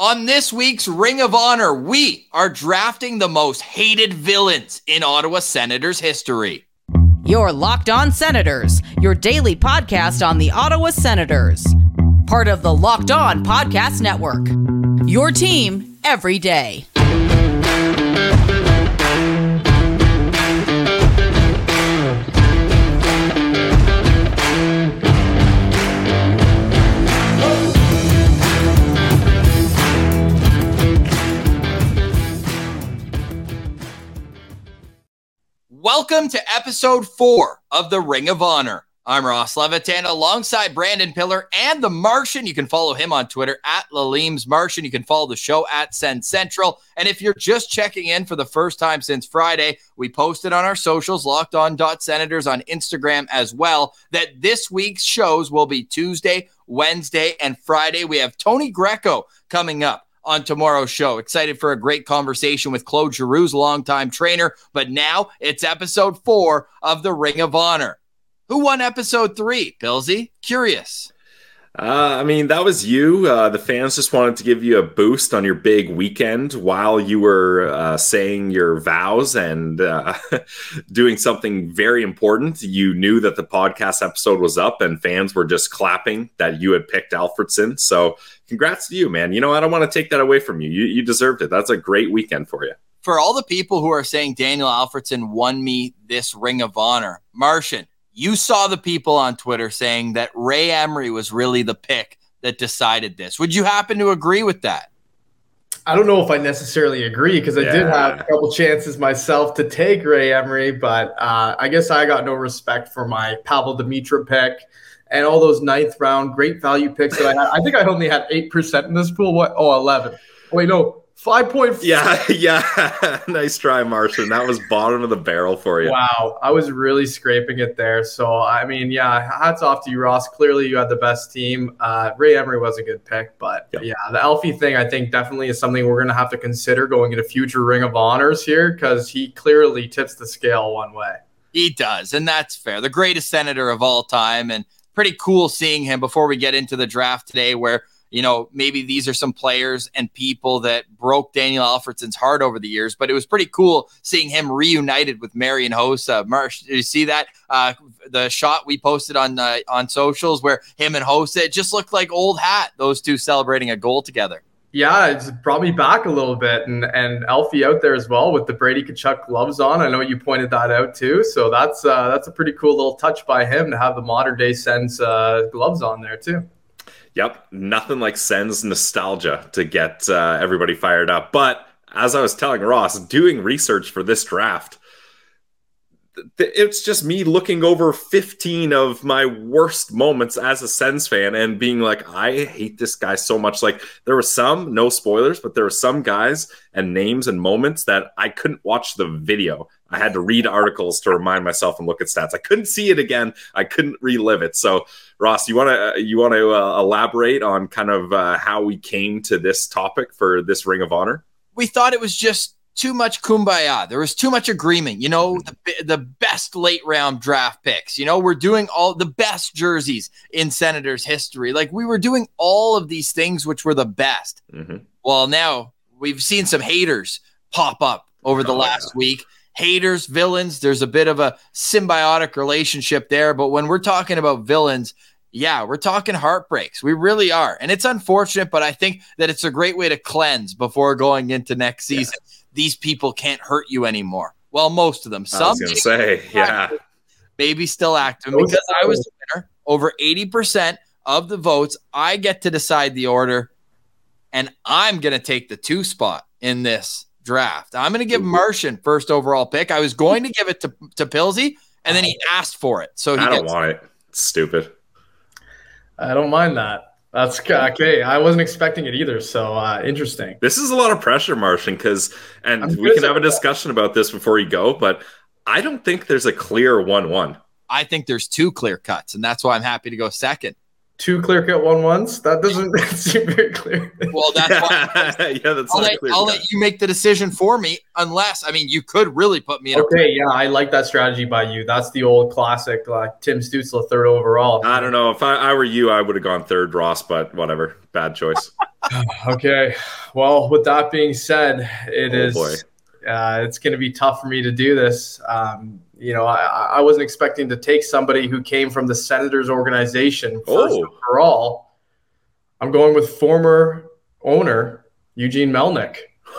On this week's Ring of Honor, we are drafting the most hated villains in Ottawa Senators history. Your Locked On Senators, your daily podcast on the Ottawa Senators. Part of the Locked On Podcast Network. Your team every day. Welcome to episode four of the Ring of Honor. I'm Ross Levitan alongside Brandon Piller and the Martian. You can follow him on Twitter at Lalim's Martian. You can follow the show at SensCentral. And if you're just checking in for the first time since Friday, we posted on our socials, locked on senators on Instagram as well, that this week's shows will be Tuesday, Wednesday, and Friday. We have Tony Greco coming up on tomorrow's show. Excited for a great conversation with Claude Giroux's longtime trainer. But now it's episode four of the Ring of Honor. Who won episode three, Pilsy? Curious. Uh, I mean, that was you. Uh, the fans just wanted to give you a boost on your big weekend while you were uh, saying your vows and uh, doing something very important. You knew that the podcast episode was up, and fans were just clapping that you had picked Alfredsson. So, congrats to you, man. You know, I don't want to take that away from you. You, you deserved it. That's a great weekend for you. For all the people who are saying Daniel Alfredsson won me this Ring of Honor, Martian, you saw the people on Twitter saying that Ray Emery was really the pick that decided this. Would you happen to agree with that? I don't know if I necessarily agree because I yeah. did have a couple chances myself to take Ray Emery, but uh, I guess I got no respect for my Pavel Demitra pick and all those ninth round great value picks that I had. I think I only had 8% in this pool. What? Oh, 11. Wait, no, Five point. Yeah, yeah. nice try, Martian. That was bottom of the barrel for you. Wow, I was really scraping it there. So I mean, yeah, hats off to you, Ross. Clearly, you had the best team. Uh, Ray Emery was a good pick, but yep. yeah, the Elfie thing I think definitely is something we're gonna have to consider going into future Ring of Honors here because he clearly tips the scale one way. He does, and that's fair. The greatest senator of all time, and pretty cool seeing him before we get into the draft today, where you know, maybe these are some players and people that broke Daniel Alfredsson's heart over the years, but it was pretty cool seeing him reunited with Marian Hossa. Marsh, did you see that? Uh, the shot we posted on uh, on socials where him and Hossa, it just looked like old hat, those two celebrating a goal together. Yeah, it's brought me back a little bit, and and Alfie out there as well with the Brady Tkachuk gloves on. I know you pointed that out too, so that's uh, that's a pretty cool little touch by him to have the modern day sense uh, gloves on there too. Yep, nothing like Sens nostalgia to get uh, everybody fired up. But as I was telling Ross, doing research for this draft, it's just me looking over 15 of my worst moments as a Sens fan and being like, I hate this guy so much. Like, there were some, no spoilers, but there were some guys and names and moments that I couldn't watch the video. I had to read articles to remind myself and look at stats. I couldn't see it again. I couldn't relive it. So, Ross, you want to you want to uh, elaborate on kind of uh, how we came to this topic for this Ring of Honor? We thought it was just too much kumbaya. There was too much agreement. You know, the, the best late round draft picks. You know, we're doing all the best jerseys in Senators history. Like we were doing all of these things, which were the best. Mm-hmm. Well, now we've seen some haters pop up over the oh, last yeah. week haters, villains. There's a bit of a symbiotic relationship there. But when we're talking about villains, yeah, we're talking heartbreaks. We really are. And it's unfortunate, but I think that it's a great way to cleanse before going into next season. Yeah. These people can't hurt you anymore. Well, most of them. Some I was gonna say, yeah. Maybe still active because I was the winner. Over 80% of the votes. I get to decide the order, and I'm gonna take the two spot in this draft. I'm going to give mm-hmm. Martian first overall pick. I was going to give it to, to Pilsy, and then he asked for it. So I don't want it. It's stupid. I don't mind that. That's okay. I wasn't expecting it either. So uh, interesting. This is a lot of pressure, Martian, because, and I'm we can have a discussion that. about this before you go, but I don't think there's a clear 1 1. I think there's two clear cuts, and that's why I'm happy to go second two clear cut one ones. That doesn't seem very clear. Well, that's why. yeah, that's I'll, let, I'll let, you make the decision for me, unless I mean you could really put me in. Okay, yeah, I like that strategy by you. That's the old classic, like Tim Stützle third overall. I don't know if I, I were you, I would have gone third, Ross, but whatever, bad choice. okay. Well, with that being said, it oh, is. Boy. Uh, it's going to be tough for me to do this. Um, you know, I, I, wasn't expecting to take somebody who came from the Senators organization first oh. overall. I'm going with former owner Eugene Melnyk.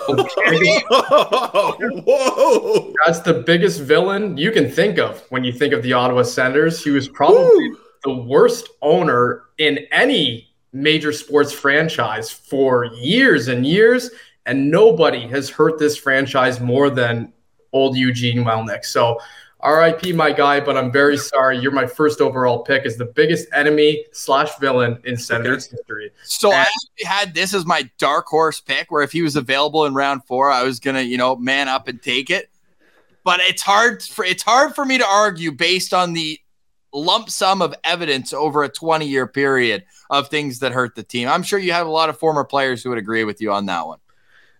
Okay. Whoa! That's the biggest villain you can think of when you think of the Ottawa Senators. He was probably the worst owner in any major sports franchise for years and years, and nobody has hurt this franchise more than old Eugene Melnyk. So RIP, my guy, but I'm very sorry. You're my first overall pick as the biggest enemy slash villain in Senators history. So and- I had this as my dark horse pick, where if he was available in round four, I was gonna, you know, man up and take it. But it's hard for it's hard for me to argue based on the lump sum of evidence over a 20 year period of things that hurt the team. I'm sure you have a lot of former players who would agree with you on that one.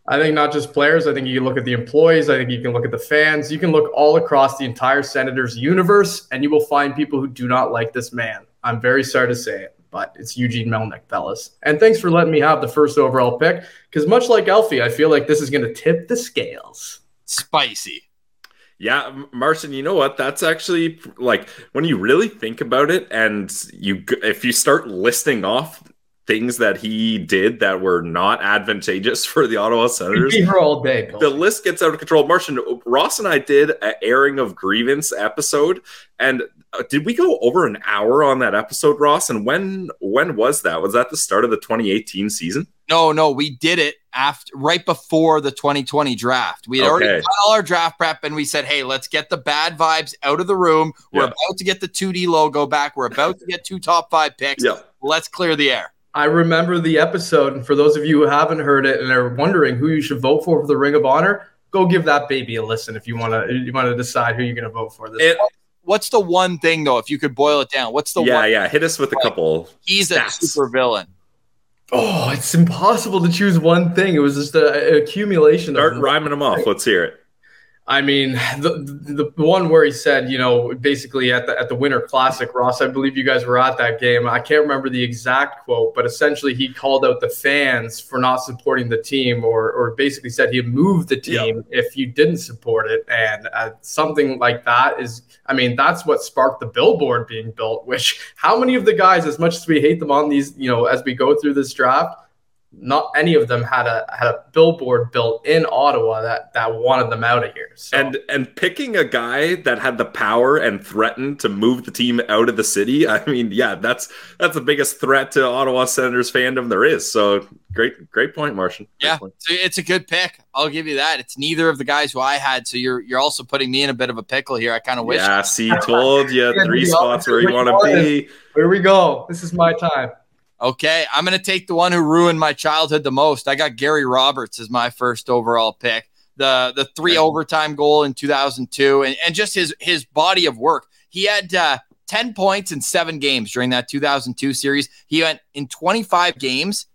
I think not just players. I think you can look at the employees. I think you can look at the fans. You can look all across the entire Senators universe, and you will find people who do not like this man. I'm very sorry to say it, but it's Eugene Melnyk, fellas. And thanks for letting me have the first overall pick, because much like Elfie, I feel like this is going to tip the scales. Spicy. Yeah, Martian, you know what? That's actually like when you really think about it, and you if you start listing off things that he did that were not advantageous for the Ottawa Senators. Be here all day. The list gets out of control. Martian Ross and I did an airing of grievance episode, and uh, did we go over an hour on that episode, Ross? And when when was that? Was that the start of the 2018 season? No, no, we did it after right before the 2020 draft. We had okay. already done all our draft prep and we said, hey, let's get the bad vibes out of the room. We're yeah. about to get the 2D logo back. We're about to get two top five picks. Yeah. Let's clear the air. I remember the episode, and for those of you who haven't heard it and are wondering who you should vote for for the Ring of Honor, go give that baby a listen if you want to. You want to decide who you're going to vote for. This. It, what's the one thing though? If you could boil it down, what's the yeah one yeah? Yeah. Hit us with a couple. He's stats. a super villain. Oh, it's impossible to choose one thing. It was just an accumulation. Start of rhyming them off. Let's hear it. I mean, the, the one where he said, you know, basically at the at the Winter Classic, Ross. I believe you guys were at that game. I can't remember the exact quote, but essentially he called out the fans for not supporting the team, or or basically said he'd move the team yeah. if you didn't support it, and uh, something like that is. I mean, that's what sparked the billboard being built. Which how many of the guys, as much as we hate them on these, you know, as we go through this draft not any of them had a had a billboard built in Ottawa that that wanted them out of here. So. And and picking a guy that had the power and threatened to move the team out of the city, I mean, yeah, that's that's the biggest threat to Ottawa Senators fandom there is. So great great point, Martian. Great yeah, point. it's a good pick. I'll give you that. It's neither of the guys who I had, so you're you're also putting me in a bit of a pickle here. I kind of wish. Yeah, see, told you three spots where you want to be. Here we go. This is my time. Okay, I'm going to take the one who ruined my childhood the most. I got Gary Roberts as my first overall pick. The the three overtime goal in 2002 and, and just his his body of work. He had uh, 10 points in 7 games during that 2002 series. He went in 25 games.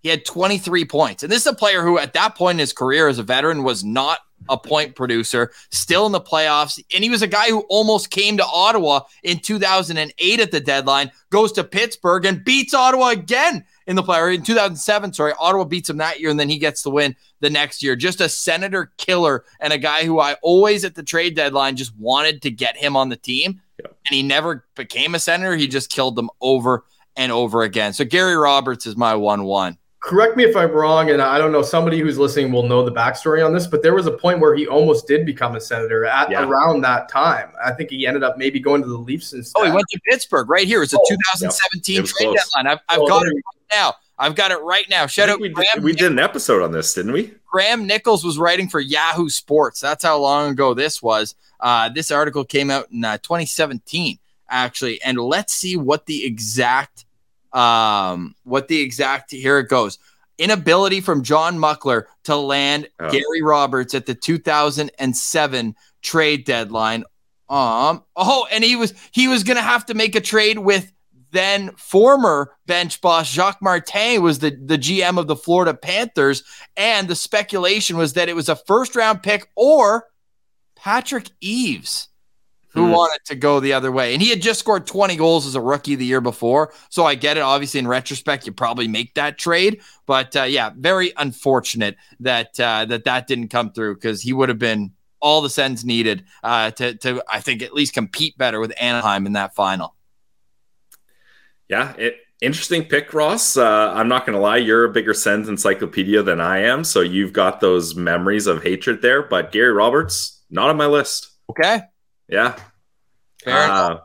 He had 23 points. And this is a player who at that point in his career as a veteran was not a point producer, still in the playoffs. And he was a guy who almost came to Ottawa in 2008 at the deadline, goes to Pittsburgh and beats Ottawa again in the player in 2007. Sorry, Ottawa beats him that year, and then he gets the win the next year. Just a senator killer and a guy who I always at the trade deadline just wanted to get him on the team. And he never became a senator. He just killed them over and over again. So Gary Roberts is my 1 1 correct me if I'm wrong, and I don't know, somebody who's listening will know the backstory on this, but there was a point where he almost did become a senator at yeah. around that time. I think he ended up maybe going to the Leafs instead. Oh, he went to Pittsburgh right here. It's a oh, 2017 yeah. it trade close. deadline. I've, I've oh, got it right now. I've got it right now. Shout out we, did, we did an episode on this, didn't we? Graham Nichols was writing for Yahoo Sports. That's how long ago this was. Uh, this article came out in uh, 2017, actually. And let's see what the exact um, what the exact here it goes. Inability from John Muckler to land oh. Gary Roberts at the 2007 trade deadline. Um, oh, and he was he was gonna have to make a trade with then former bench boss Jacques Martin was the, the GM of the Florida Panthers. And the speculation was that it was a first round pick or Patrick Eaves. Who Hmm. wanted to go the other way. And he had just scored 20 goals as a rookie the year before. So I get it. Obviously, in retrospect, you probably make that trade. But uh, yeah, very unfortunate that uh, that that didn't come through because he would have been all the sends needed uh, to to I think at least compete better with Anaheim in that final. Yeah, it, interesting pick, Ross. Uh, I'm not going to lie, you're a bigger Sens encyclopedia than I am, so you've got those memories of hatred there. But Gary Roberts, not on my list. Okay, Yeah, fair uh,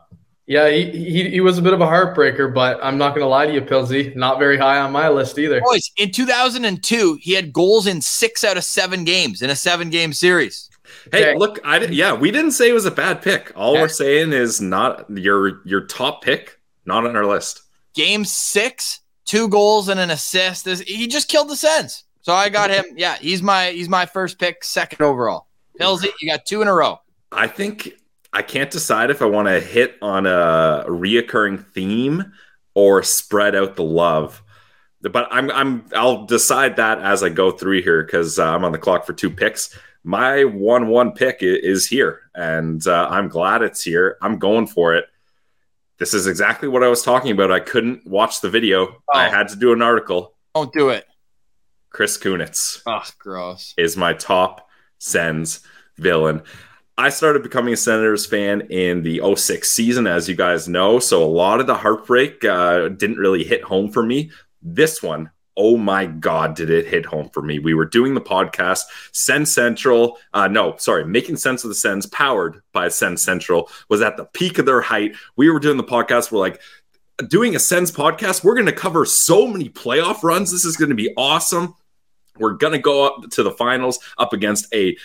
Yeah, he, he, he was a bit of a heartbreaker, but I'm not going to lie to you, Pilsy. Not very high on my list either. Boys, in 2002, he had goals in six out of seven games in a seven game series. Hey, Okay. look, I did, yeah, we didn't say it was a bad pick. All Yeah. we're saying is not your your top pick, not on our list. Game six, two goals and an assist. This, he just killed the Sens. So I got him. Yeah, he's my he's my first pick, second overall. Pillsy, you got two in a row. I think I can't decide if I want to hit on a reoccurring theme or spread out the love. But I'm I'm I'll decide that as I go through here because uh, I'm on the clock for two picks. My one one pick is here, and uh, I'm glad it's here. I'm going for it. This is exactly what I was talking about. I couldn't watch the video. I Oh. had to do an article. Don't do it. Chris Kunitz Oh, gross. is my top Sens villain. I started becoming a Senators fan in the 06 season, as you guys know. So a lot of the heartbreak uh, didn't really hit home for me. This one, oh my God, did it hit home for me. We were doing the podcast, SensCentral. Uh, no, sorry, Making Sense of the Sens, powered by SensCentral, was at the peak of their height. We were doing the podcast. We're like, doing a Sens podcast. We're going to cover so many playoff runs. This is going to be awesome. We're going to go up to the finals up against a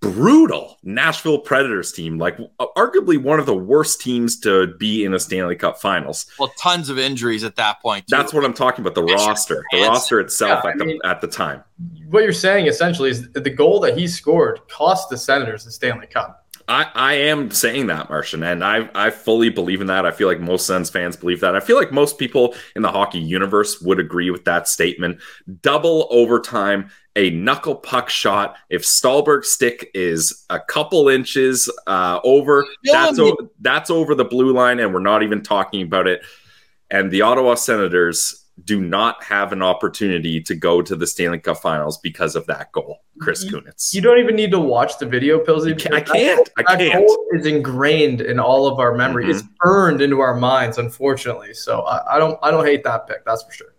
brutal Nashville Predators team, like arguably one of the worst teams to be in a Stanley Cup finals. Well, tons of injuries at that point. Too. That's what I'm talking about the It's roster, the roster itself Yeah, at the mean- at the time. What you're saying essentially is that the goal that he scored cost the Senators the Stanley Cup. I, I am saying that, Martian, and I I fully believe in that. I feel like most Sens fans believe that. I feel like most people in the hockey universe would agree with that statement. Double overtime, a knuckle puck shot. If Stalberg's stick is a couple inches uh, over, that's Killing o- that's over the blue line, and we're not even talking about it. And the Ottawa Senators do not have an opportunity to go to the Stanley Cup Finals because of that goal, Chris You- Kunitz. You don't even need to watch the video, Pilsy. I can't. goal- I can't. goal is ingrained in all of our memory. Mhm. It's burned into our minds, unfortunately. So I, I don't I don't hate that pick. That's for sure.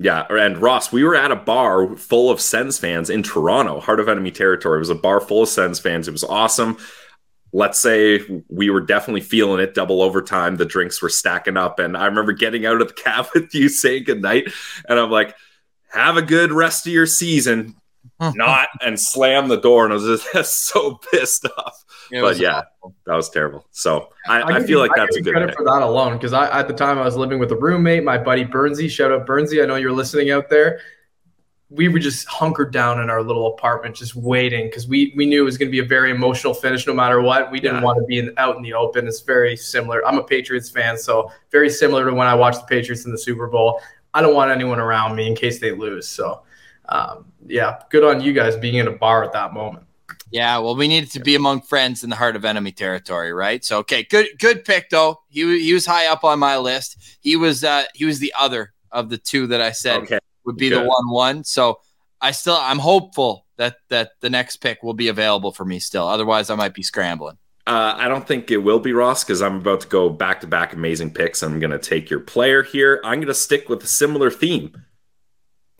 Yeah, and Ross, we were at a bar full of Sens fans in Toronto, heart of enemy territory. It was a bar full of Sens fans. It was awesome. Let's say we were definitely feeling it double overtime. The drinks were stacking up. And I remember getting out of the cab with you saying goodnight. And I'm like, have a good rest of your season. Not and slam the door. And I was just so pissed off. It but yeah. awful. That was terrible. So I, I, give feel you- like I that's a good credit pick. for that alone because I at the time I was living with a roommate, my buddy Bernsey. Shout out Bernsey. I know you're listening out there. We were just hunkered down in our little apartment, just waiting because we we knew it was going to be a very emotional finish, no matter what. We didn't Yeah. want to be in, out in the open. It's very similar. I'm a Patriots fan, so very similar to when I watched the Patriots in the Super Bowl. I don't want anyone around me in case they lose. So, um, yeah, good on you guys being in a bar at that moment. Yeah, well, we needed to be among friends in the heart of enemy territory, right? So, okay, good, good pick though. He he was high up on my list. He was uh he was the other of the two that I said Okay. would be the one one. So I still I'm hopeful that that the next pick will be available for me still. Otherwise, I might be scrambling. Uh, I don't think it will be Ross because I'm about to go back to back amazing picks. I'm going to take your player here. I'm going to stick with a similar theme.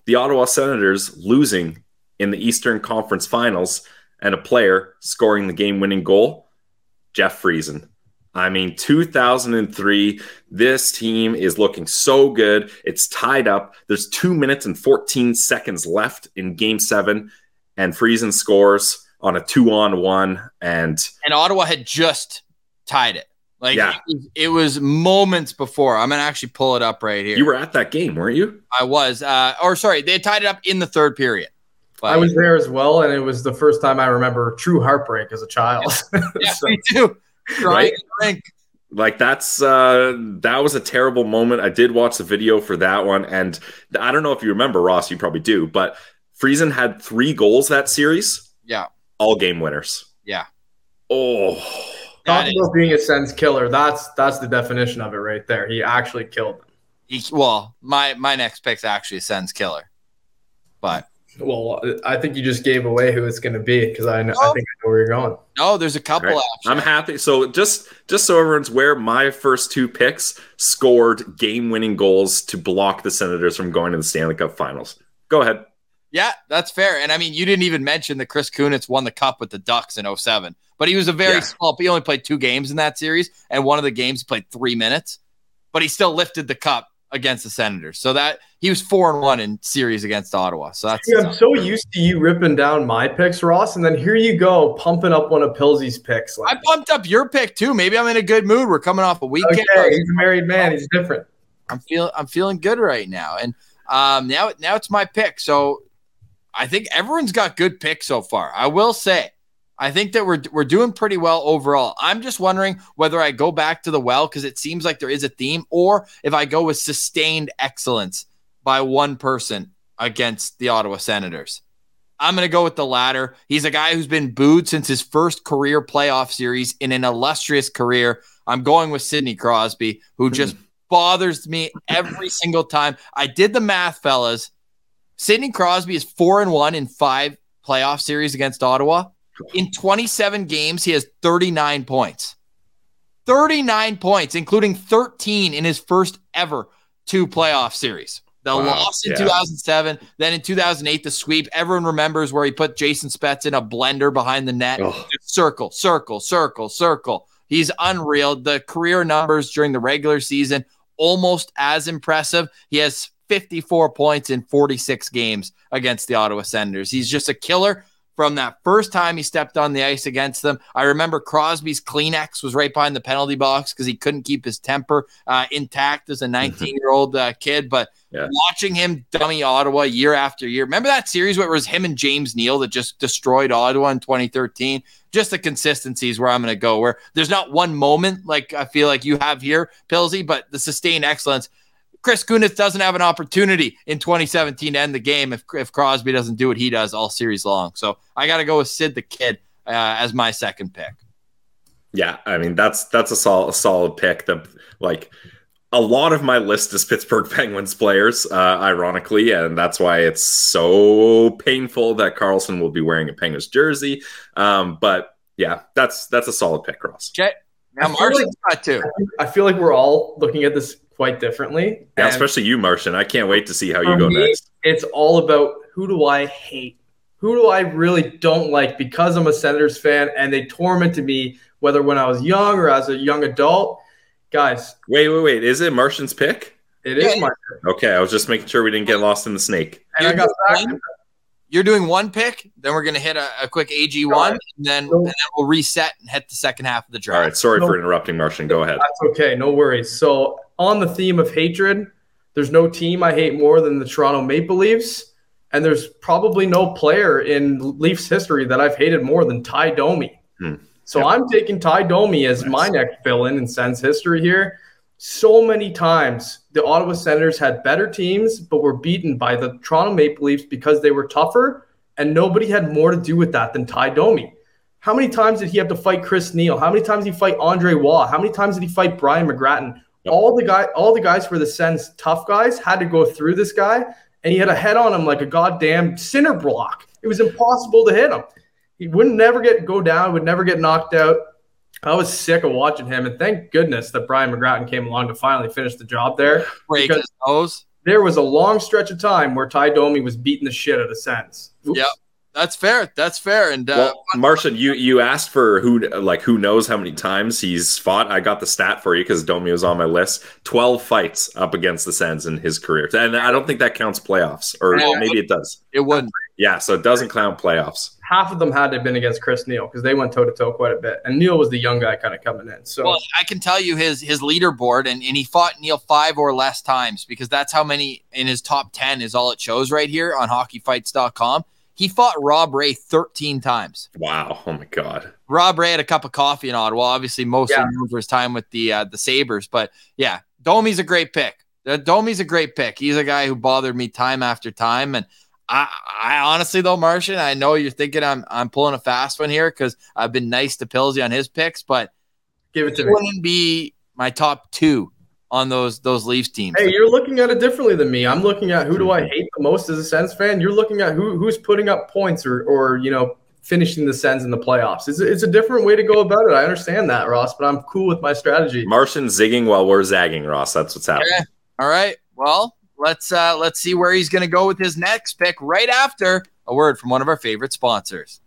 The Ottawa Senators losing in the Eastern Conference Finals and a player scoring the game winning goal, Jeff Friesen. I mean, 2003, this team is looking so good. It's tied up. There's two minutes and 14 seconds left in game seven, and Friesen scores on a two on one. And And Ottawa had just tied it. Like Yeah. it, was, it was moments before. I'm gonna actually pull it up right here. you were at that game, weren't you? I was, uh, or sorry, they tied it up in the third period. But, I was there as well, and it was the first time I remember true heartbreak as a child. yeah, So- me too. Trying Right? drink. Like that's uh that was a terrible moment. I did watch the video for that one, and I don't know if you remember Ross. You probably do, but Friesen had three goals that series, Yeah. all game winners. Yeah. Oh, Talk about being a sense killer. That's that's the definition of it right there. He actually killed them. He, well, my my next pick's actually a Sens killer, but well, I think you just gave away who it's going to be because I, know, I oh. think I know where you're going. No, there's a couple. Right. I'm happy. So just just so everyone's aware, my first two picks scored game-winning goals to block the Senators from going to the Stanley Cup Finals. Go ahead. Yeah, that's fair. And I mean, you didn't even mention that Chris Kunitz won the cup with the Ducks in 07, but he was a very yeah. small. He only played two games in that series, and one of the games he played three minutes, but he still lifted the cup against the Senators. So that he was four and one in series against Ottawa. So that's I'm so used to you ripping down my picks, Ross, and then here you go pumping up one of Pilsy's picks. Like I pumped up your pick too. Maybe I'm in a good mood. We're coming off a weekend. Okay, he's a married man. He's different. I'm feeling I'm feeling good right now, and um, now now it's my pick. So I think everyone's got good picks so far. I will say I think that we're we're doing pretty well overall. I'm just wondering whether I go back to the well because it seems like there is a theme, or if I go with sustained excellence by one person against the Ottawa Senators. I'm going to go with the latter. He's a guy who's been booed since his first career playoff series in an illustrious career. I'm going with Sidney Crosby, who hmm. just bothers me every single time. I did the math, fellas. Sidney Crosby is four and one in five playoff series against Ottawa. In 27 games, he has 39 points. 39 points, including 13 in his first ever two playoff series. The wow. loss in yeah. 2007, then in 2008, the sweep. Everyone remembers where he put Jason Spezza in a blender behind the net. Circle, circle, circle, circle. He's unreal. The career numbers during the regular season almost as impressive. He has 54 points in 46 games against the Ottawa Senators. He's just a killer from that first time he stepped on the ice against them. I remember Crosby's Kleenex was right behind the penalty box because he couldn't keep his temper uh, intact as a 19 year old uh, kid. But yeah. watching him dummy Ottawa year after year. Remember that series where it was him and James Neal that just destroyed Ottawa in 2013? Just the consistencies where I'm going to go, where there's not one moment like I feel like you have here, Pilsy, but the sustained excellence. Chris Kunitz doesn't have an opportunity in 2017 to end the game if, if Crosby doesn't do what he does all series long. So I got to go with Sid the Kid uh, as my second pick. Yeah, I mean that's that's a solid solid pick. The like a lot of my list is Pittsburgh Penguins players, uh, ironically, and that's why it's so painful that Karlsson will be wearing a Penguins jersey. Um, but yeah, that's that's a solid pick, Ross. Now Martian's got two. I feel like we're all looking at this quite differently. Yeah, and especially you, Martian. I can't wait to see how you go me, next. It's all about who do I hate? Who do I really don't like because I'm a Senators fan and they tormented me whether when I was young or as a young adult. Guys. Wait, wait, wait. Is it Martian's pick? It is my pick. Okay, I was just making sure we didn't get lost in the snake. And I got back you're doing one pick, then we're gonna hit a, a quick AG one, right. and then and then we'll reset and hit the second half of the draft. All right, sorry no, for interrupting, Martian. Go ahead. That's okay, no worries. So on the theme of hatred, there's no team I hate more than the Toronto Maple Leafs, and there's probably no player in Leafs history that I've hated more than Ty Domi. Hmm. So yep. I'm taking Ty Domi as nice. my next villain in Sens history here. So many times the Ottawa Senators had better teams, but were beaten by the Toronto Maple Leafs because they were tougher, and nobody had more to do with that than Ty Domi. How many times did he have to fight Chris Neil? How many times did he fight Andre Waugh? How many times did he fight Brian McGrattan? All the guy, all the guys for the Sens tough guys had to go through this guy, and he had a head on him like a goddamn cinder block. It was impossible to hit him. He wouldn't never get go down, would never get knocked out. I was sick of watching him, and thank goodness that Brian McGrattan came along to finally finish the job there. Break his nose. There was a long stretch of time where Ty Domi was beating the shit out of the Sens. Yep. That's fair. That's fair. And uh, well, Martian, you you asked for who like who knows how many times he's fought. I got the stat for you because Domi was on my list. Twelve fights up against the Sens in his career, and I don't think that counts playoffs, or maybe it does. It wouldn't. Yeah, so it doesn't count playoffs. Half of them had to have been against Chris Neil because they went toe to toe quite a bit, and Neil was the young guy kind of coming in. So well, I can tell you his his leaderboard, and, and he fought Neil five or less times because that's how many in his top ten is all it shows right here on HockeyFights.com. He fought Rob Ray 13 times. Wow. Oh my God. Rob Ray had a cup of coffee in Ottawa, obviously mostly yeah. known for his time with the uh, the Sabres. But yeah, Domi's a great pick. Domi's a great pick. He's a guy who bothered me time after time. And I, I honestly though, Martian, I know you're thinking I'm I'm pulling a fast one here because I've been nice to Pilsy on his picks, but Give it to he me. wouldn't be my top two on those those Leafs teams. Hey, you're looking at it differently than me. I'm looking at who do I hate the most as a Sens fan. You're looking at who who's putting up points or or you know finishing the Sens in the playoffs. It's, it's a different way to go about it. I understand that, Ross, but I'm cool with my strategy. Martian zigging while we're zagging, Ross. That's what's happening. Yeah. All right. Well, let's uh let's see where he's going to go with his next pick right after a word from one of our favorite sponsors.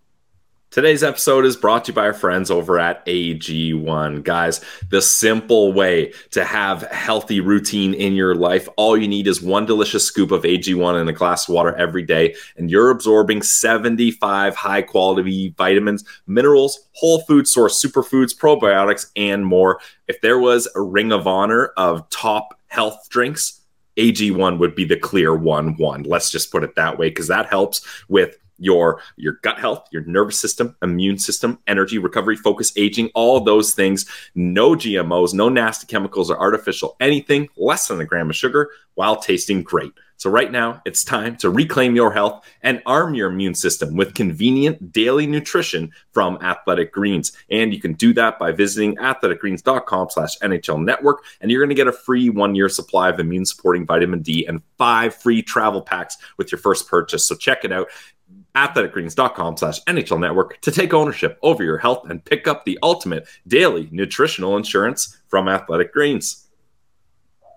Today's episode is brought to you by our friends over at AG1. Guys, the simple way to have healthy routine in your life, all you need is one delicious scoop of AG1 in a glass of water every day, and you're absorbing 75 high quality vitamins, minerals, whole food source, superfoods, probiotics, and more. If there was a ring of honor of top health drinks, AG1 would be the clear one one. Let's just put it that way because that helps with your your gut health, your nervous system, immune system, energy, recovery, focus, aging, all those things. No GMOs, no nasty chemicals or artificial anything, less than a gram of sugar while tasting great. So right now, it's time to reclaim your health and arm your immune system with convenient daily nutrition from Athletic Greens. And you can do that by visiting athleticgreens.com slash NHL network. And you're going to get a free one-year supply of immune supporting vitamin D and five free travel packs with your first purchase. So check it out athleticgreens.com slash NHL network to take ownership over your health and pick up the ultimate daily nutritional insurance from Athletic Greens.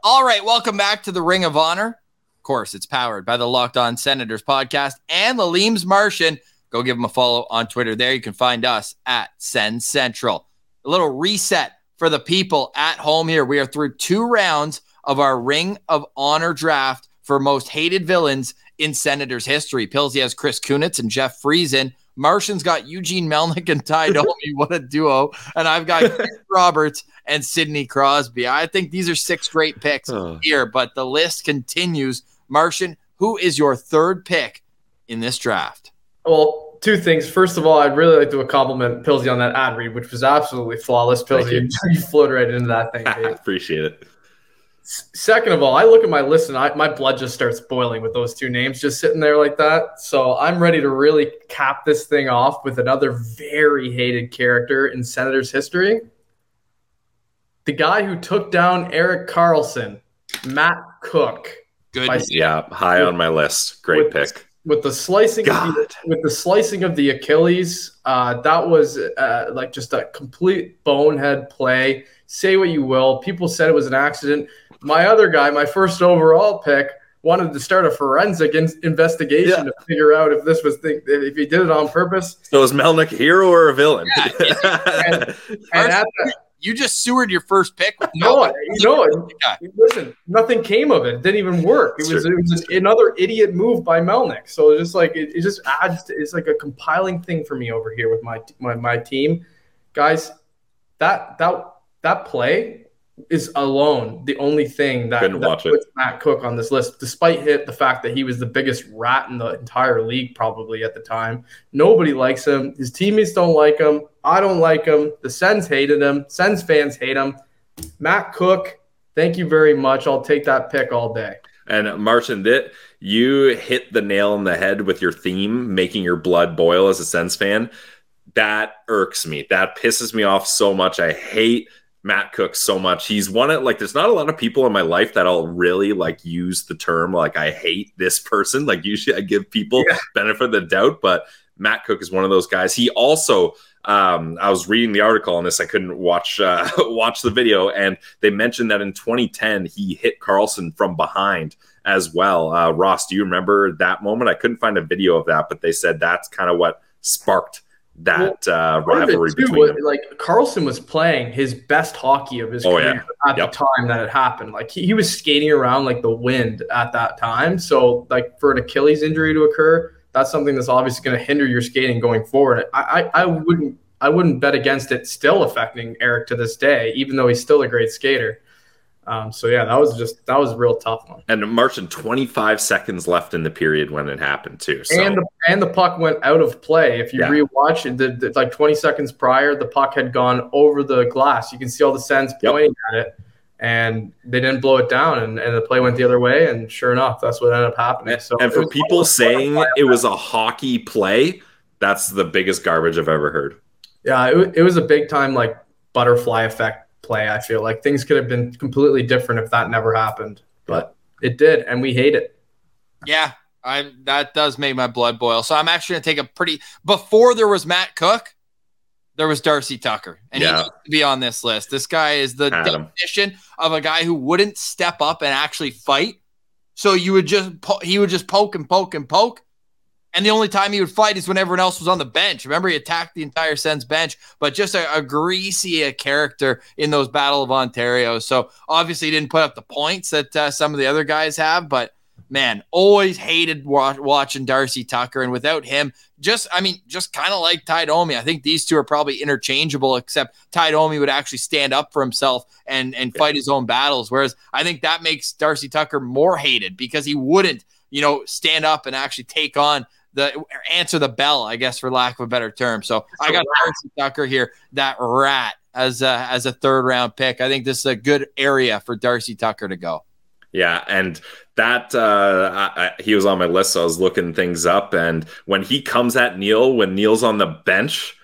All right, welcome back to the Ring of Honor. Of course, it's powered by the Locked On Senators podcast and the Leams Martian. Go give them a follow on Twitter. There you can find us at SensCentral. A little reset for the people at home here. We are through two rounds of our Ring of Honor draft for most hated villains in Senators history. Pilsy has Chris Kunitz and Jeff Friesen. Martian's got Eugene Melnyk and Ty Domi. what a duo. And I've got Roberts and Sidney Crosby. I think these are six great picks Oh. here, but the list continues. Martian, who is your third pick in this draft? Well, two things. First of all, I'd really like to compliment Pilsy on that ad read, which was absolutely flawless. Pilsy, you floated right into that thing. Dave. Appreciate it. Second of all, I look at my list and I, my blood just starts boiling with those two names just sitting there like that. So I'm ready to really cap this thing off with another very hated character in Senators history. The guy who took down Erik Karlsson, Matt Cooke, Good. By- Yeah, high on my list. Great With- pick. with the slicing of the, with the slicing of the Achilles. Uh, that was uh, like just a complete bonehead play. Say what you will. People said it was an accident. My other guy, my first overall pick, wanted to start a forensic in- investigation Yeah. to figure out if this was the, if he did it on purpose. So is Melnyk a hero or a villain? And at the, You just sewered your first pick. With no, no, you know, guy. listen, nothing came of it. It didn't even work. It was, it was just another idiot move by Melnyk. So it's just like it, it just adds. To, it's like a compiling thing for me over here with my my, my team, guys. That that that play is alone the only thing that, Couldn't that watch it. puts Matt Cooke on this list, despite hit the fact that he was the biggest rat in the entire league probably at the time. Nobody likes him. His teammates don't like him. I don't like him. The Sens hated him. Sens fans hate him. Matt Cooke, thank you very much. I'll take that pick all day. And Martian, that you hit the nail on the head with your theme, making your blood boil as a Sens fan. That irks me. That pisses me off so much. I hate Matt Cooke so much. He's one of like there's not a lot of people in my life that I'll really like use the term like I hate this person. Like usually I give people Yeah. benefit of the doubt, but Matt Cooke is one of those guys. He also um, I was reading the article on this. I couldn't watch uh, watch the video, and they mentioned that in 2010 he hit Karlsson from behind as well. Uh, Ross, do you remember that moment? I couldn't find a video of that, but they said that's kind of what sparked that uh, of it, rivalry too, between them. like Karlsson was playing his best hockey of his Oh, career at Yep. the time that it happened. Like he, he was skating around like the wind at that time. So like for an Achilles injury to occur, that's something that's obviously going to hinder your skating going forward. I, I I wouldn't I wouldn't bet against it still affecting Erik to this day, even though he's still a great skater. Um, so yeah, that was just that was a real tough one. And Martian, 25 seconds left in the period when it happened too. So And the and the puck went out of play. If you Yeah. rewatch it, the, the- like 20 seconds prior, the puck had gone over the glass. You can see all the Yep. pointing at it, and they didn't blow it down, and, and the play went the other way. And sure enough, that's what ended up happening. So and for people saying it was a hockey play, that's the biggest garbage I've ever heard. yeah, it, it was a big time like butterfly effect play. I feel like things could have been completely different if that never happened, but it did, and we hate it. Yeah, I that does make my blood boil. So I'm actually gonna take a pretty before there was Matt Cooke, there was Darcy Tucker, and yeah. he needs to be on this list. This guy is the Had definition of a guy who wouldn't step up and actually fight. So you would just po- he would just poke and poke and poke, and the only time he would fight is when everyone else was on the bench. Remember, he attacked the entire Sens bench, but just a, a greasy a character in those Battle of Ontario. So obviously, he didn't put up the points that uh, some of the other guys have, but man, always hated wa- watching Darcy Tucker. And without him, just, I mean, just kind of like Ty Domi. I think these two are probably interchangeable, except Ty Domi would actually stand up for himself and, and fight his own battles. Whereas I think that makes Darcy Tucker more hated because he wouldn't, you know, stand up and actually take on the answer the bell, I guess, for lack of a better term. So I got Darcy Tucker here, that rat, as a, as a third round pick. I think this is a good area for Darcy Tucker to go. Yeah, and that uh, I, I, he was on my list, so I was looking things up. And when he comes at Neil, when Neil's on the bench,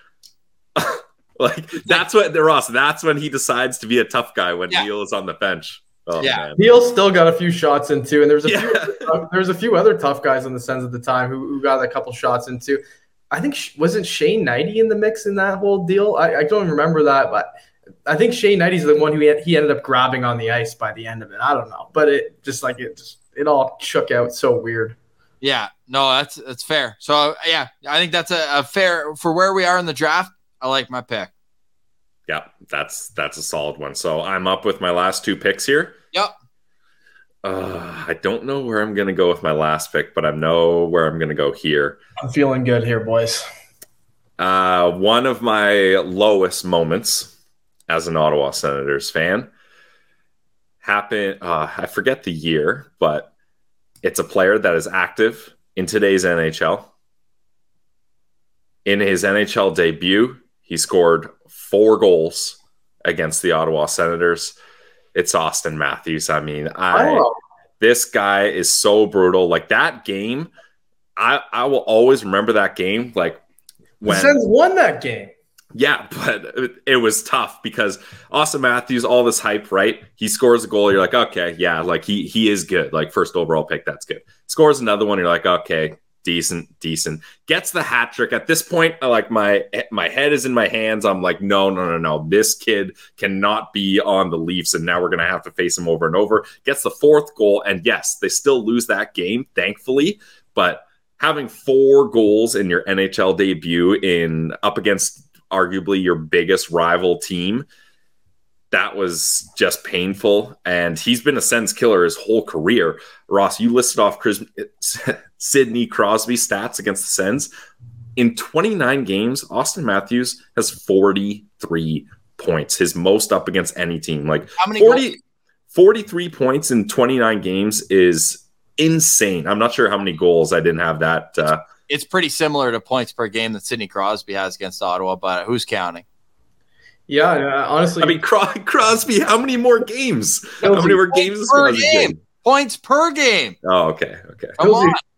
like that's what the Ross. That's when he decides to be a tough guy when yeah. Neil is on the bench. Oh, yeah, man. Neil still got a few shots into, and there's a yeah. few uh, there's a few other tough guys on the Sens at the time who, who got a couple shots into. I think wasn't Shane Hnidy in the mix in that whole deal. I, I don't remember that, but I think Shane Hnidy's the one who he, he ended up grabbing on the ice by the end of it. I don't know, but it just like it just it all shook out so weird. Yeah, no, that's that's fair. So yeah, I think that's a, a fair for where we are in the draft. I like my pick. Yeah, that's that's a solid one. So I'm up with my last two picks here. Yep. Uh, I don't know where I'm gonna go with my last pick, but I know where I'm gonna go here. I'm feeling good here, boys. Uh, one of my lowest moments as an Ottawa Senators fan happened. Uh, I forget the year, but it's a player that is active in today's NHL. In his NHL debut, he scored four goals against the Ottawa Senators. It's Auston Matthews. I mean, I oh. this guy is so brutal. Like that game, I I will always remember that game. Like when the Sens won that game. Yeah, but it was tough because Auston Matthews, all this hype, right? He scores a goal. You're like, okay, yeah, like he he is good. Like first overall pick, that's good. Scores another one. You're like, okay, decent, decent. Gets the hat trick. At this point, like my my head is in my hands. I'm like, no, no, no, no. This kid cannot be on the Leafs, and now we're gonna have to face him over and over. Gets the fourth goal, and yes, they still lose that game, thankfully, but. Having four goals in your NHL debut in up against arguably your biggest rival team. That was just painful. And he's been a Sens killer his whole career. Ross, you listed off Chris, Sidney Crosby stats against the Sens. In 29 games, Auston Matthews has 43 points, his most up against any team. Like How many 40, 43 points in 29 games is insane. I'm not sure how many goals. I didn't have that. Uh, it's pretty similar to points per game that Sidney Crosby has against Ottawa, but who's counting? Yeah, honestly, I mean Crosby. How many more games? How many more games per game? Points per game. Oh, okay, okay.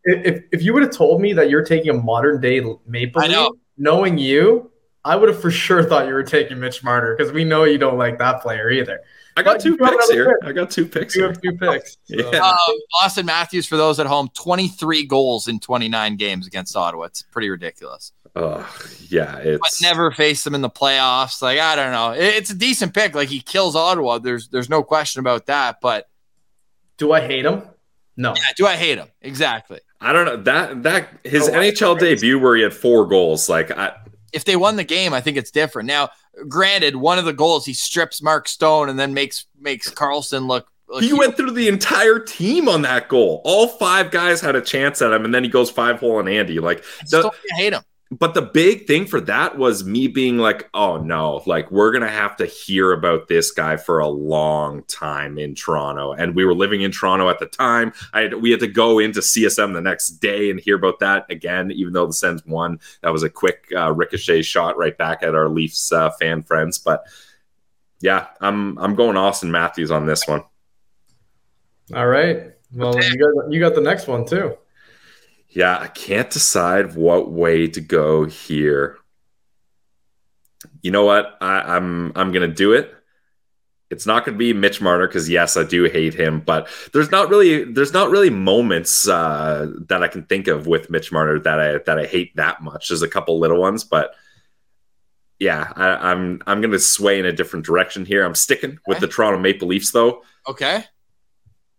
If if you would have told me that you're taking a modern day Maple Leaf, knowing you, I would have for sure thought you were taking Mitch Marner because we know you don't like that player either. I got two picks here. Pick. I got two picks. You have two picks. So. yeah. Um, Auston Matthews, for those at home, 23 goals in 29 games against Ottawa. It's pretty ridiculous. Oh, yeah. It's... But never faced them in the playoffs. Like, I don't know. It's a decent pick. Like, he kills Ottawa. There's there's no question about that. But do I hate him? No. Yeah, do I hate him? Exactly. I don't know. That that his oh, NHL debut where he had four goals, like I if they won the game, I think it's different. Now, granted, one of the goals he strips Mark Stone and then makes makes Karlsson look. look he went through the entire team on that goal. All five guys had a chance at him, and then he goes five hole on Andy. Like, I the, hate him but the big thing for that was me being like, oh no, like we're gonna have to hear about this guy for a long time in Toronto. And we were living in Toronto at the time. I had, we had to go into CSM the next day and hear about that again, even though the Sens won. That was a quick uh, ricochet shot right back at our Leafs uh, fan friends. But yeah, I'm I'm going Auston Matthews on this one. All right. Well, you got you got the next one too. Yeah, I can't decide what way to go here. you know what? I, I'm I'm gonna do it. It's not going to be Mitch Marner because yes, I do hate him, but there's not really there's not really moments uh, that I can think of with Mitch Marner that I that I hate that much. There's a couple little ones, but yeah, I, I'm I'm going to sway in a different direction here. I'm sticking okay. with the Toronto Maple Leafs though. Okay,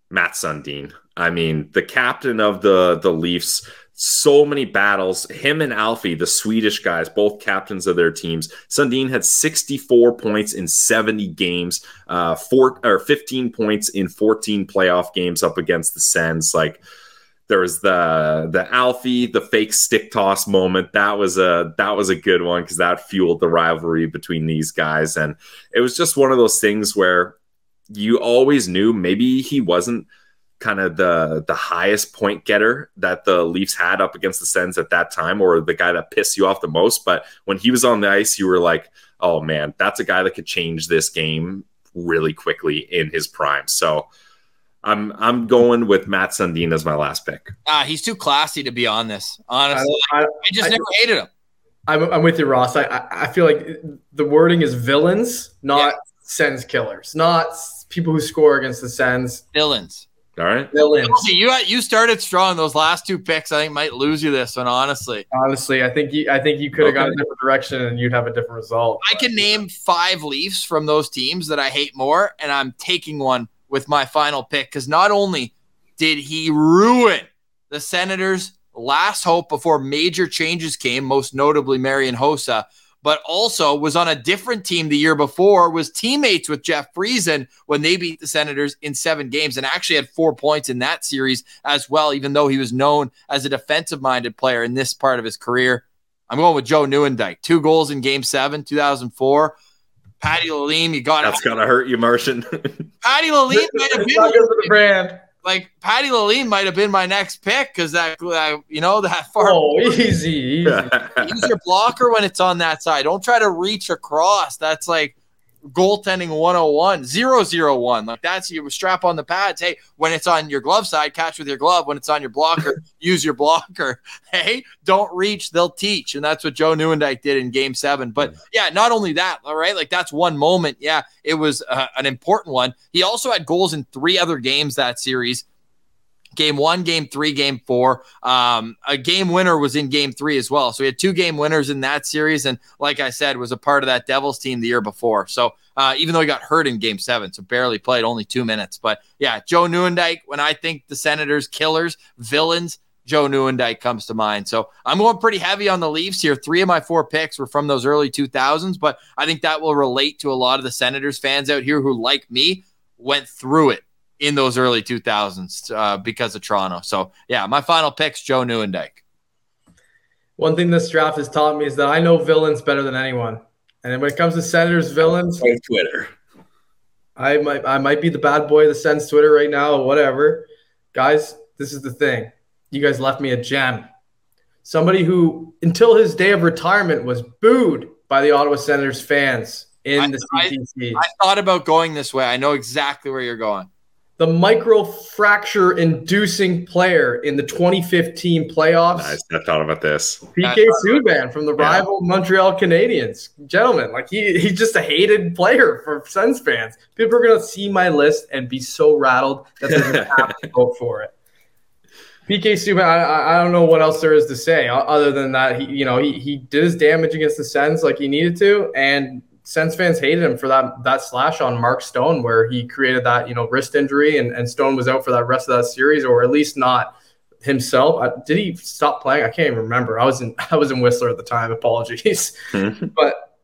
Mats Sundin. I mean, the captain of the the Leafs so many battles. Him and Alfie, the Swedish guys, both captains of their teams. Sundin had 64 points in 70 games, uh, four or 15 points in 14 playoff games up against the Sens. Like there was the the Alfie, the fake stick toss moment. That was a that was a good one because that fueled the rivalry between these guys, and it was just one of those things where you always knew maybe he wasn't kind of the the highest point getter that the Leafs had up against the Sens at that time, or the guy that pissed you off the most. But when he was on the ice, you were like, "Oh man, that's a guy that could change this game really quickly in his prime." So. I'm I'm going with Mats Sundin as my last pick. Ah, he's too classy to be on this. Honestly, I, I, I just I, never hated him. I'm, I'm with you, Ross. I I feel like the wording is villains, not yeah. Sens killers, not people who score against the Sens. Villains. All right. You uh, you started strong. Those last two picks, I think, might lose you this one. Honestly. Honestly, I think you, I think you could have okay. gone a different direction and you'd have a different result. I can name five Leafs from those teams that I hate more, and I'm taking one with my final pick because not only did he ruin the Senators' last hope before major changes came, most notably Marian Hossa, but also was on a different team the year before, was teammates with Jeff Friesen when they beat the Senators in seven games and actually had four points in that series as well, even though he was known as a defensive minded player in this part of his career. I'm going with Joe Nieuwendyk. Two goals in game seven, 2004. Patty Lalime, you got it. That's going to hurt you, Martian. Patty Lalime might have been. for the brand like Patty Lalime might have been my next pick because that uh, you know that far. Oh, easy, easy. Use your blocker when it's on that side. Don't try to reach across. That's like goaltending 101 001 like that's you strap on the pads. Hey when it's on your glove side catch with your glove. When it's on your blocker use your blocker. Hey don't reach they'll teach. And that's what joe Nieuwendyk did in game seven. But yeah not only that all right like that's one moment. Yeah it was uh, an important one. He also had goals in three other games that series game one, game three, game four. Um, a game winner was in game three as well. So we had two game winners in that series. And like I said, was a part of that Devils team the year before. So uh, even though he got hurt in game seven, so barely played, only two minutes. But yeah, Joe Nieuwendyk, when I think the Senators, killers, villains, Joe Nieuwendyk comes to mind. So I'm going pretty heavy on the Leafs here. Three of my four picks were from those early 2000s, but I think that will relate to a lot of the Senators fans out here who, like me, went through it in those early 2000s uh, because of Toronto. So, yeah, my final pick's Joe Nieuwendyk. One thing this draft has taught me is that I know villains better than anyone. And when it comes to Senators villains, on Twitter, I might I might be the bad boy of the Sens Twitter right now, or whatever. Guys, this is the thing. You guys left me a gem. Somebody who, until his day of retirement, was booed by the Ottawa Senators fans in I, the CTC. I, I thought about going this way. I know exactly where you're going the microfracture inducing player in the 2015 playoffs. Nice. I thought about this. PK Subban from the rival. Montreal Canadiens. Gentlemen, like he he's just a hated player for Sens fans. People are gonna see my list and be so rattled that they're gonna have to vote for it. PK Subban, I, I don't know what else there is to say other than that he you know he he did his damage against the Sens like he needed to, and Sens fans hated him for that that slash on Mark Stone, where he created that you know wrist injury, and, and Stone was out for that rest of that series, or at least not himself. Uh, did he stop playing? I can't even remember. I was in I was in Whistler at the time. Apologies, but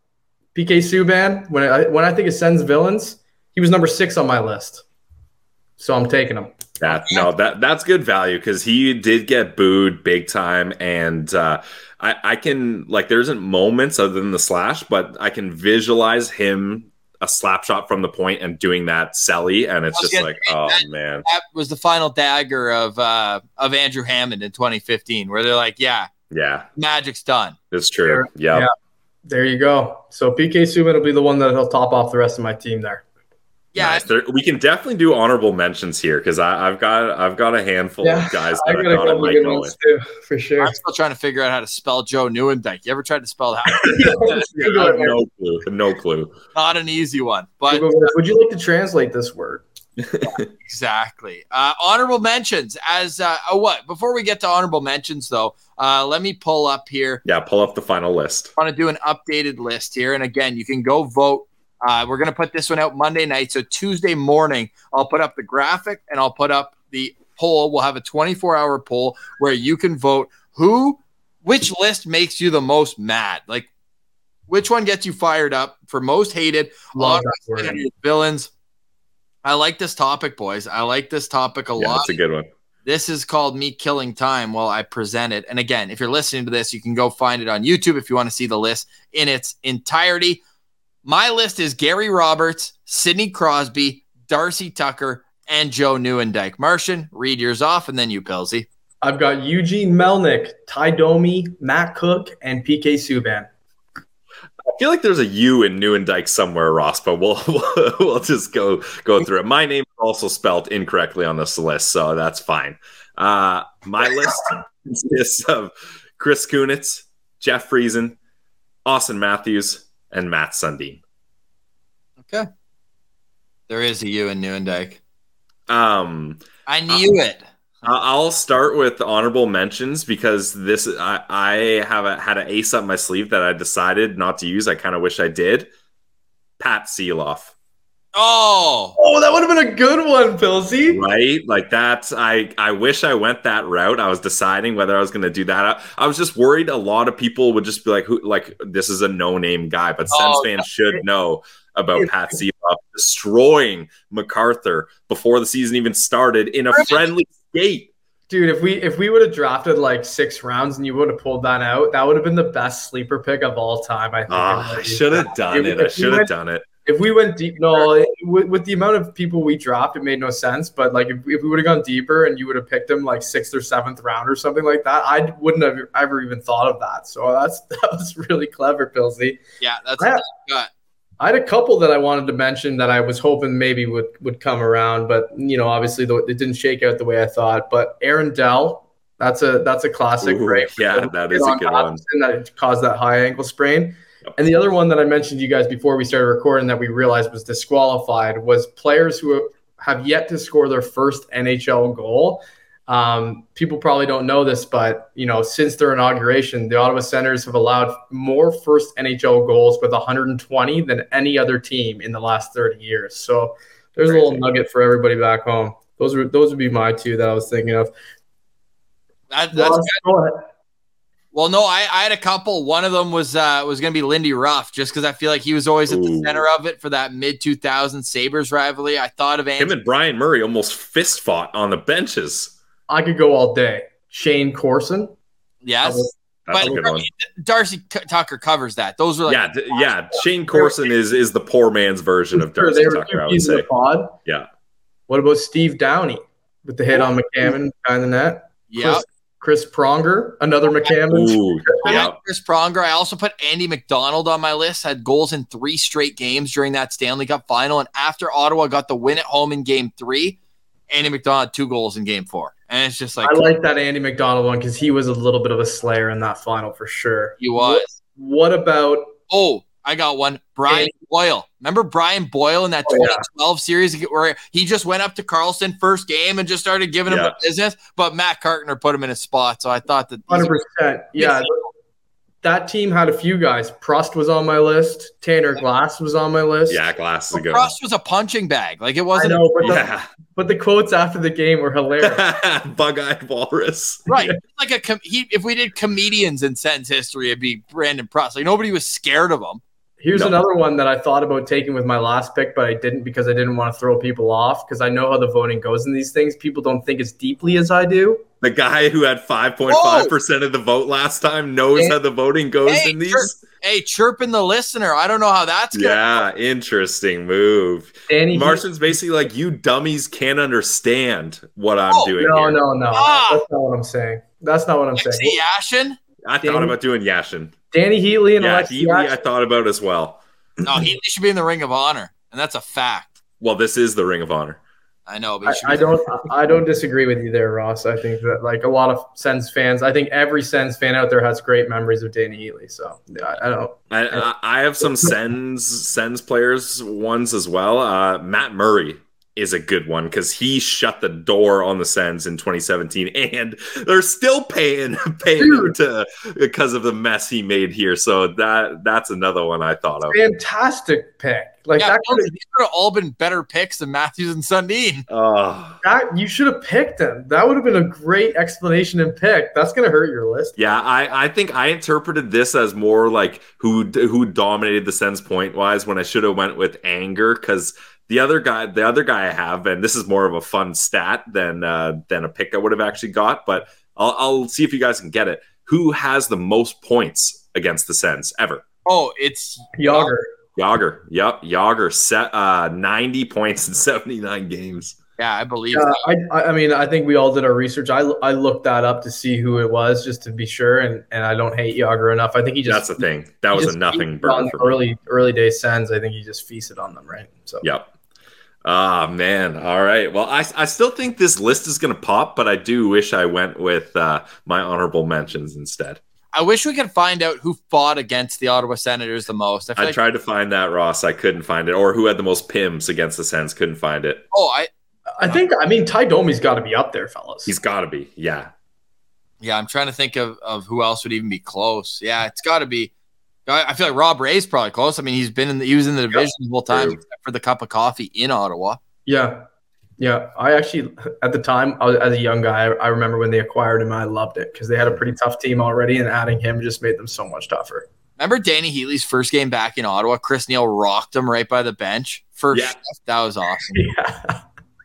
PK Subban, when I when I think of Sens villains, he was number six on my list, so I'm taking him. That no, that that's good value because he did get booed big time, and uh, I I can like there isn't moments other than the slash, but I can visualize him a slap shot from the point and doing that Selly, and it's just like, oh that, man, that was the final dagger of uh of Andrew Hammond in 2015, where they're like, yeah, yeah, magic's done. It's true. Yep. Yeah. There you go. So PK Subban will be the one that he'll top off the rest of my team there. Yeah, Nice. There, we can definitely do honorable mentions here because I've got I've got a handful Yeah, of guys that I, got a thought I might go ones with. too, for sure. I'm still trying to figure out how to spell Joe Nieuwendyk. You ever tried to spell that? I no clue. No clue. Not an easy one, but Would you like to translate this word? exactly. Uh, honorable mentions as uh, oh what? Before we get to honorable mentions, though, uh, let me pull up here. Yeah, pull up the final list. I want to do an updated list here, and again, you can go vote. Uh, we're gonna put this one out Monday night, so Tuesday morning, I'll put up the graphic and I'll put up the poll. We'll have a 24 hour poll where you can vote who, which list makes you the most mad, like. Which one gets you fired up for most hated? Love Ottawa that word. Senators, villains. I like this topic, boys. I like this topic a Yeah, lot. that's a good one. This is called me killing time while I present it. And again, if you're listening to this, you can go find it on YouTube if you want to see the list in its entirety. My list is Gary Roberts, Sidney Crosby, Darcy Tucker, and Joe Nieuwendyk. Martian, read yours off, and then you, Pilsy. I've got Eugene Melnyk, Ty Domi, Matt Cooke, and PK Subban. I feel like there's a U in Nieuwendyk somewhere, Ross, but we'll we'll, we'll just go go through it. My name is also spelled incorrectly on this list, so that's fine. Uh, my list consists of Chris Kunitz, Jeff Friesen, Auston Matthews, and Mats Sundin. Okay. There is a U in Nieuwendyk. Um, I knew it. I- I'll start with honorable mentions because this I, I have a, had an ace up my sleeve that I decided not to use. I kind of wish I did. Pat Seeloff. Oh, Oh, that would have been a good one, Pilsy. right? Like that i i wish i went that route. I was deciding whether i was going to do that. I, I was just worried a lot of people would just be like who like this is a no name guy but Sens Oh, fans should know about pat Sieloff destroying macarthur before the season even started in a friendly skate Dude, if we if we would have drafted like six rounds and you would have pulled that out, that would have been the best sleeper pick of all time. I think. Ah, i should have done it. i should have done it If we went deep, no, it- with, with the amount of people we dropped, it made no sense. But like, if, if we would have gone deeper and you would have picked him like sixth or seventh round or something like that, I wouldn't have ever even thought of that. So that's that was really clever, Pilsy. yeah, that's Yeah. I got. I had a couple that I wanted to mention that I was hoping maybe would would come around, but you know, obviously the, it didn't shake out the way I thought. But Aaron Dell, that's a that's a classic, Ooh, right? yeah, that is a on good one. Matheson That caused that high ankle sprain. And the other one that I mentioned to you guys before we started recording that we realized was disqualified was players who have yet to score their first NHL goal. Um, people probably don't know this, but you know, since their inauguration, the Ottawa Senators have allowed more first NHL goals with 120 than any other team in the last 30 years. So there's a little nugget for everybody back home. Those are those would be my two that I was thinking of. That, that's Ross. Well, no, I, I had a couple. One of them was uh, was going to be Lindy Ruff, just because I feel like he was always at the Ooh. center of it for that mid 2000 Sabres rivalry. I thought of him and brian murray almost fist fought on the benches I could go all day. Shayne Corson. yes, that's but a Darcy C- Tucker covers that. Those were like, yeah, d- yeah. Shayne Corson is is the poor man's version of Darcy they Tucker. I would say. pod. Yeah. What about Steve Downie with the hit on McAmmond behind the net? yeah. Chris, Chris Pronger, another McAmmond. Ooh, I yeah. had Chris Pronger. I also put Andy McDonald on my list. Had goals in three straight games during that Stanley Cup final, and after Ottawa got the win at home in Game Three, Andy McDonald two goals in Game Four, and it's just like I like that Andy McDonald one because he was a little bit of a slayer in that final for sure. he was. What about Oh, I got one. Brian Andy- Boyle. Remember Brian Boyle in that Oh, yeah. 2012 series where he just went up to Karlsson first game and just started giving him Yeah. the business, but Matt Carkner put him in his spot. So I thought that hundred percent? Yeah, that team had a few guys. Prust was on my list. Tanner Glass was on my list. Yeah, glass is a good one. Was a punching bag. Like it wasn't know, but the, Yeah. but the quotes after the game were hilarious. Bug-eyed walrus. right. Like a com- he, if we did comedians in Sens history, it'd be Brandon Prust. Like nobody was scared of him. Here's No. another one that I thought about taking with my last pick, but I didn't because I didn't want to throw people off because I know how the voting goes in these things. People don't think as deeply as I do. The guy who had 5.5% of the vote last time knows Hey. how the voting goes Hey, in these. sure. Hey, chirping the listener. I don't know how that's going. Yeah, interesting move. Danny, Martian's basically like, you dummies can't understand what I'm Oh, doing no, here. no, no. Ah. That's not what I'm saying. That's not what I'm saying. Alexei Yashin. I thought about doing Yashin. Dany Heatley and Yeah, Alexi Healy I thought about as well. No, he should be in the Ring of Honor, and that's a fact. Well, this is the Ring of Honor. I know, I, I, don't. I don't disagree with you there, Ross. I think that like a lot of Sens fans, I think every Sens fan out there has great memories of Dany Heatley. So I, I don't. I, I have some Sens Sens players ones as well. Uh, Matt Murray is a good one because he shut the door on the Sens in 2017, and they're still paying paying him to because of the mess he made here. So that that's another one I thought of. Fantastic pick. Like yeah, that could have all been better picks than Matthews and Sundin. Oh, that you should have picked them. That would have been a great explanation and pick. That's gonna hurt your list. Yeah, I, I think I interpreted this as more like who who dominated the Sens point wise when I should have went with anger because the other guy, the other guy I have, and this is more of a fun stat than uh, than a pick I would have actually got, but I'll, I'll see if you guys can get it. Who has the most points against the Sens ever? Oh, it's Jagr. Jagr. Yep, Jagr set uh, 90 points in 79 games. Yeah, I believe. Uh, I, I mean, I think we all did our research. I, I looked that up to see who it was, just to be sure. And, and I don't hate Jagr enough. I think he just that's the thing. That was a nothing burn for early me. early day Sens. I think he just feasted on them, right? So yep. Ah oh, man. All right. Well, I, I still think this list is going to pop, but I do wish I went with uh, my honorable mentions instead. I wish we could find out who fought against the Ottawa Senators the most. I, I like- tried to find that, Ross. I couldn't find it. Or who had the most pims against the Sens. Couldn't find it. Oh, I I think I mean Ty Domi's got to be up there, fellas. He's got to be. Yeah. Yeah, I'm trying to think of, of who else would even be close. Yeah, it's got to be. I feel like Rob Ray's probably close. I mean, he's been in the he was in the division yep. the whole time except for the cup of coffee in Ottawa. Yeah. Yeah, I actually at the time was, as a young guy, I, I remember when they acquired him, I loved it because they had a pretty tough team already, and adding him just made them so much tougher. Remember Dany Heatley's first game back in Ottawa? Chris Neil rocked him right by the bench. First, yeah. that was awesome. Yeah.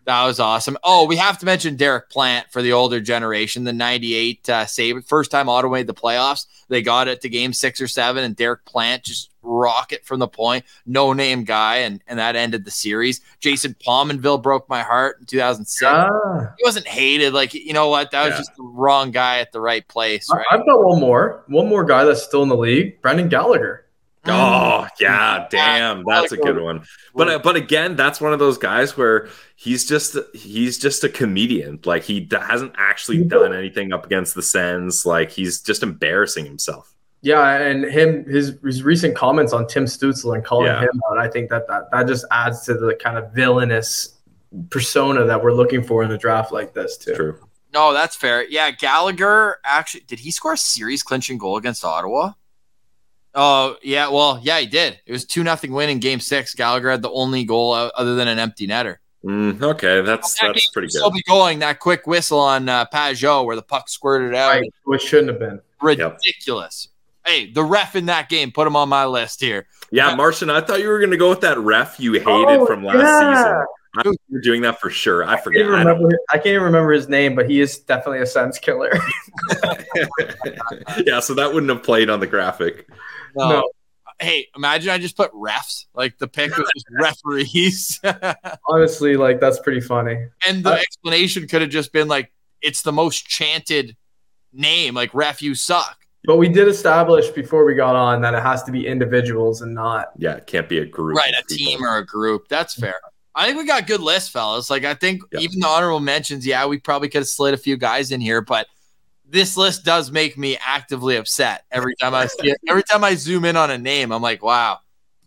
That was awesome. Oh, we have to mention Derek Plante for the older generation, the 98 uh, save. First time Ottawa made the playoffs. They got it to game six or seven, and Derek Plante just rocket from the point. No name guy, and, and that ended the series. Jason Pominville broke my heart in 2006. Ah. He wasn't hated. Like, you know what? That was yeah. just the wrong guy at the right place, right? I've got one more. One more guy that's still in the league Brendan Gallagher. Oh yeah, damn, that's a good one. But uh, but again, that's one of those guys where he's just he's just a comedian. Like he hasn't actually done anything up against the Sens. Like he's just embarrassing himself. Yeah, and him his his recent comments on Tim Stützle and calling yeah. him out, I think that, that that just adds to the kind of villainous persona that we're looking for in a draft like this too. True. No, that's fair. Yeah, Gallagher actually did he score a series clinching goal against Ottawa? Oh yeah, well yeah he did. It was two nothing win in Game Six. Gallagher had the only goal other than an empty netter. Mm, okay, that's that that's pretty good. Still be going that quick whistle on uh, Pageau where the puck squirted out. Right. Which shouldn't have been ridiculous. Yep. Hey, the ref in that game, put him on my list here. Yeah, uh, Martian, I thought you were going to go with that ref you hated oh, from last yeah. season. I was doing that for sure. I forget. I, remember, I, can't even remember his name, but he is definitely a sense killer. yeah, so that wouldn't have played on the graphic. No. no. Hey, imagine I just put refs. Like the pick was just referees. Honestly, like that's pretty funny. And the uh, explanation could have just been like, it's the most chanted name, like ref, you suck. But we did establish before we got on that it has to be individuals and not. Yeah, it can't be a group. Right, a team or a group. That's mm-hmm. fair. I think we got good lists, fellas. Like I think even the honorable mentions, yeah, we probably could have slid a few guys in here, but this list does make me actively upset every time I see it. Every time I zoom in on a name, I'm like, wow,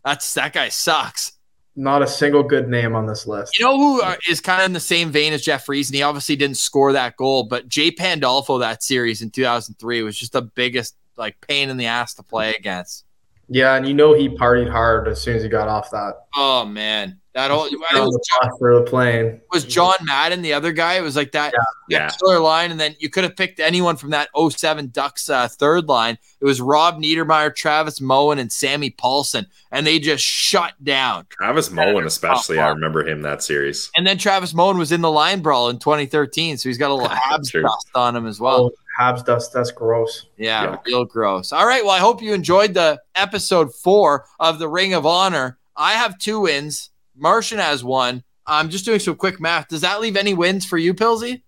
that's that guy sucks. Not a single good name on this list. You know who is kind of in the same vein as Jeff Reese, and he obviously didn't score that goal, but Jay Pandolfo that series in 2003 was just the biggest like pain in the ass to play against. Yeah, and you know he partied hard as soon as he got off that. Oh man, that whole was John, for the plane was John Madden the other guy. It was like that, yeah. that killer line, and then you could have picked anyone from that 07 Ducks uh, third line. It was Rob Niedermayer, Travis Moen, and Sami Pahlsson, and they just shut down. Travis Moen, especially, I remember him that series. And then Travis Moen was in the line brawl in 2013, so he's got a little Habs dust on him as well. Oh, Habs dust, that's gross. Yeah, yeah, real gross. All right, well, I hope you enjoyed the episode four of the Ring of Honor. I have two wins. Martian has one. I'm just doing some quick math. Does that leave any wins for you, Pilsy?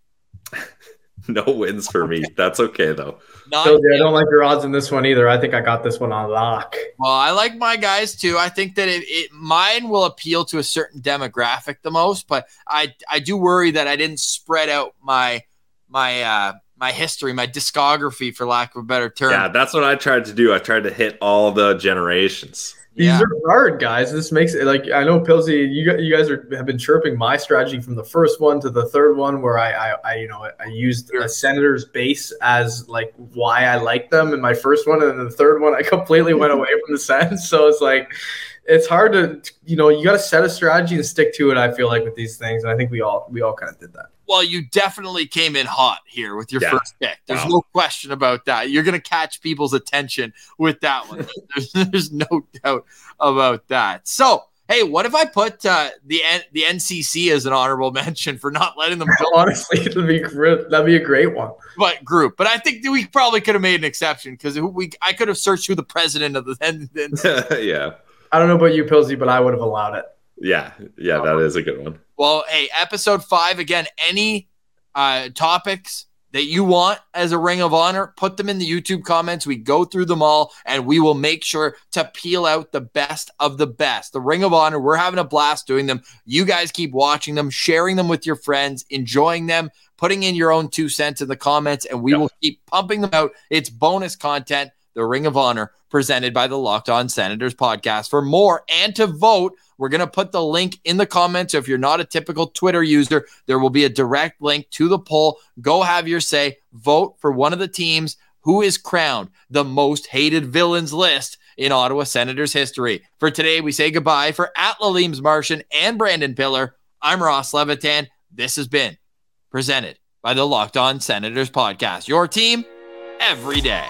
no wins for me. That's okay though. Not I don't like your odds in this one either. I think I got this one on lock. Well, I like my guys too. I think that it, it mine will appeal to a certain demographic the most, but I I do worry that I didn't spread out my my uh my history, my discography, for lack of a better term. Yeah, that's what I tried to do. I tried to hit all the generations. These yeah. are hard, guys. This makes it like I know Pilsy. You you guys are, have been chirping my strategy from the first one to the third one, where I I, I you know I used a Senators base as like why I like them in my first one, and then the third one I completely went away from the sense. So it's like it's hard to you know you got to set a strategy and stick to it. I feel like with these things, and I think we all we all kind of did that. Well, you definitely came in hot here with your yeah. first pick. There's wow. no question about that. You're going to catch people's attention with that one. there's, there's, no doubt about that. So, hey, what if I put uh, the N- the NCC as an honorable mention for not letting them go? Honestly, that'd be great. That'd be a great one. But group, but I think we probably could have made an exception because we I could have searched who the president of the NCC. yeah. I don't know about you, Pilsy, but I would have allowed it. Yeah, yeah, that is a good one. Well, hey, episode five again. Any uh, topics that you want as a Ring of Honor, put them in the YouTube comments. We go through them all, and we will make sure to peel out the best of the best. The Ring of Honor, we're having a blast doing them. You guys keep watching them, sharing them with your friends, enjoying them, putting in your own two cents in the comments, and we yep. will keep pumping them out. It's bonus content. The Ring of Honor presented by the Locked On Senators podcast. For more and to vote, we're going to put the link in the comments. So if you're not a typical Twitter user, there will be a direct link to the poll. Go have your say. Vote for one of the teams who is crowned the most hated villains list in Ottawa Senators history. For today, we say goodbye for at Laleem's Martian and Brandon Piller. I'm Ross Levitan. This has been presented by the Locked On Senators podcast. Your team every day.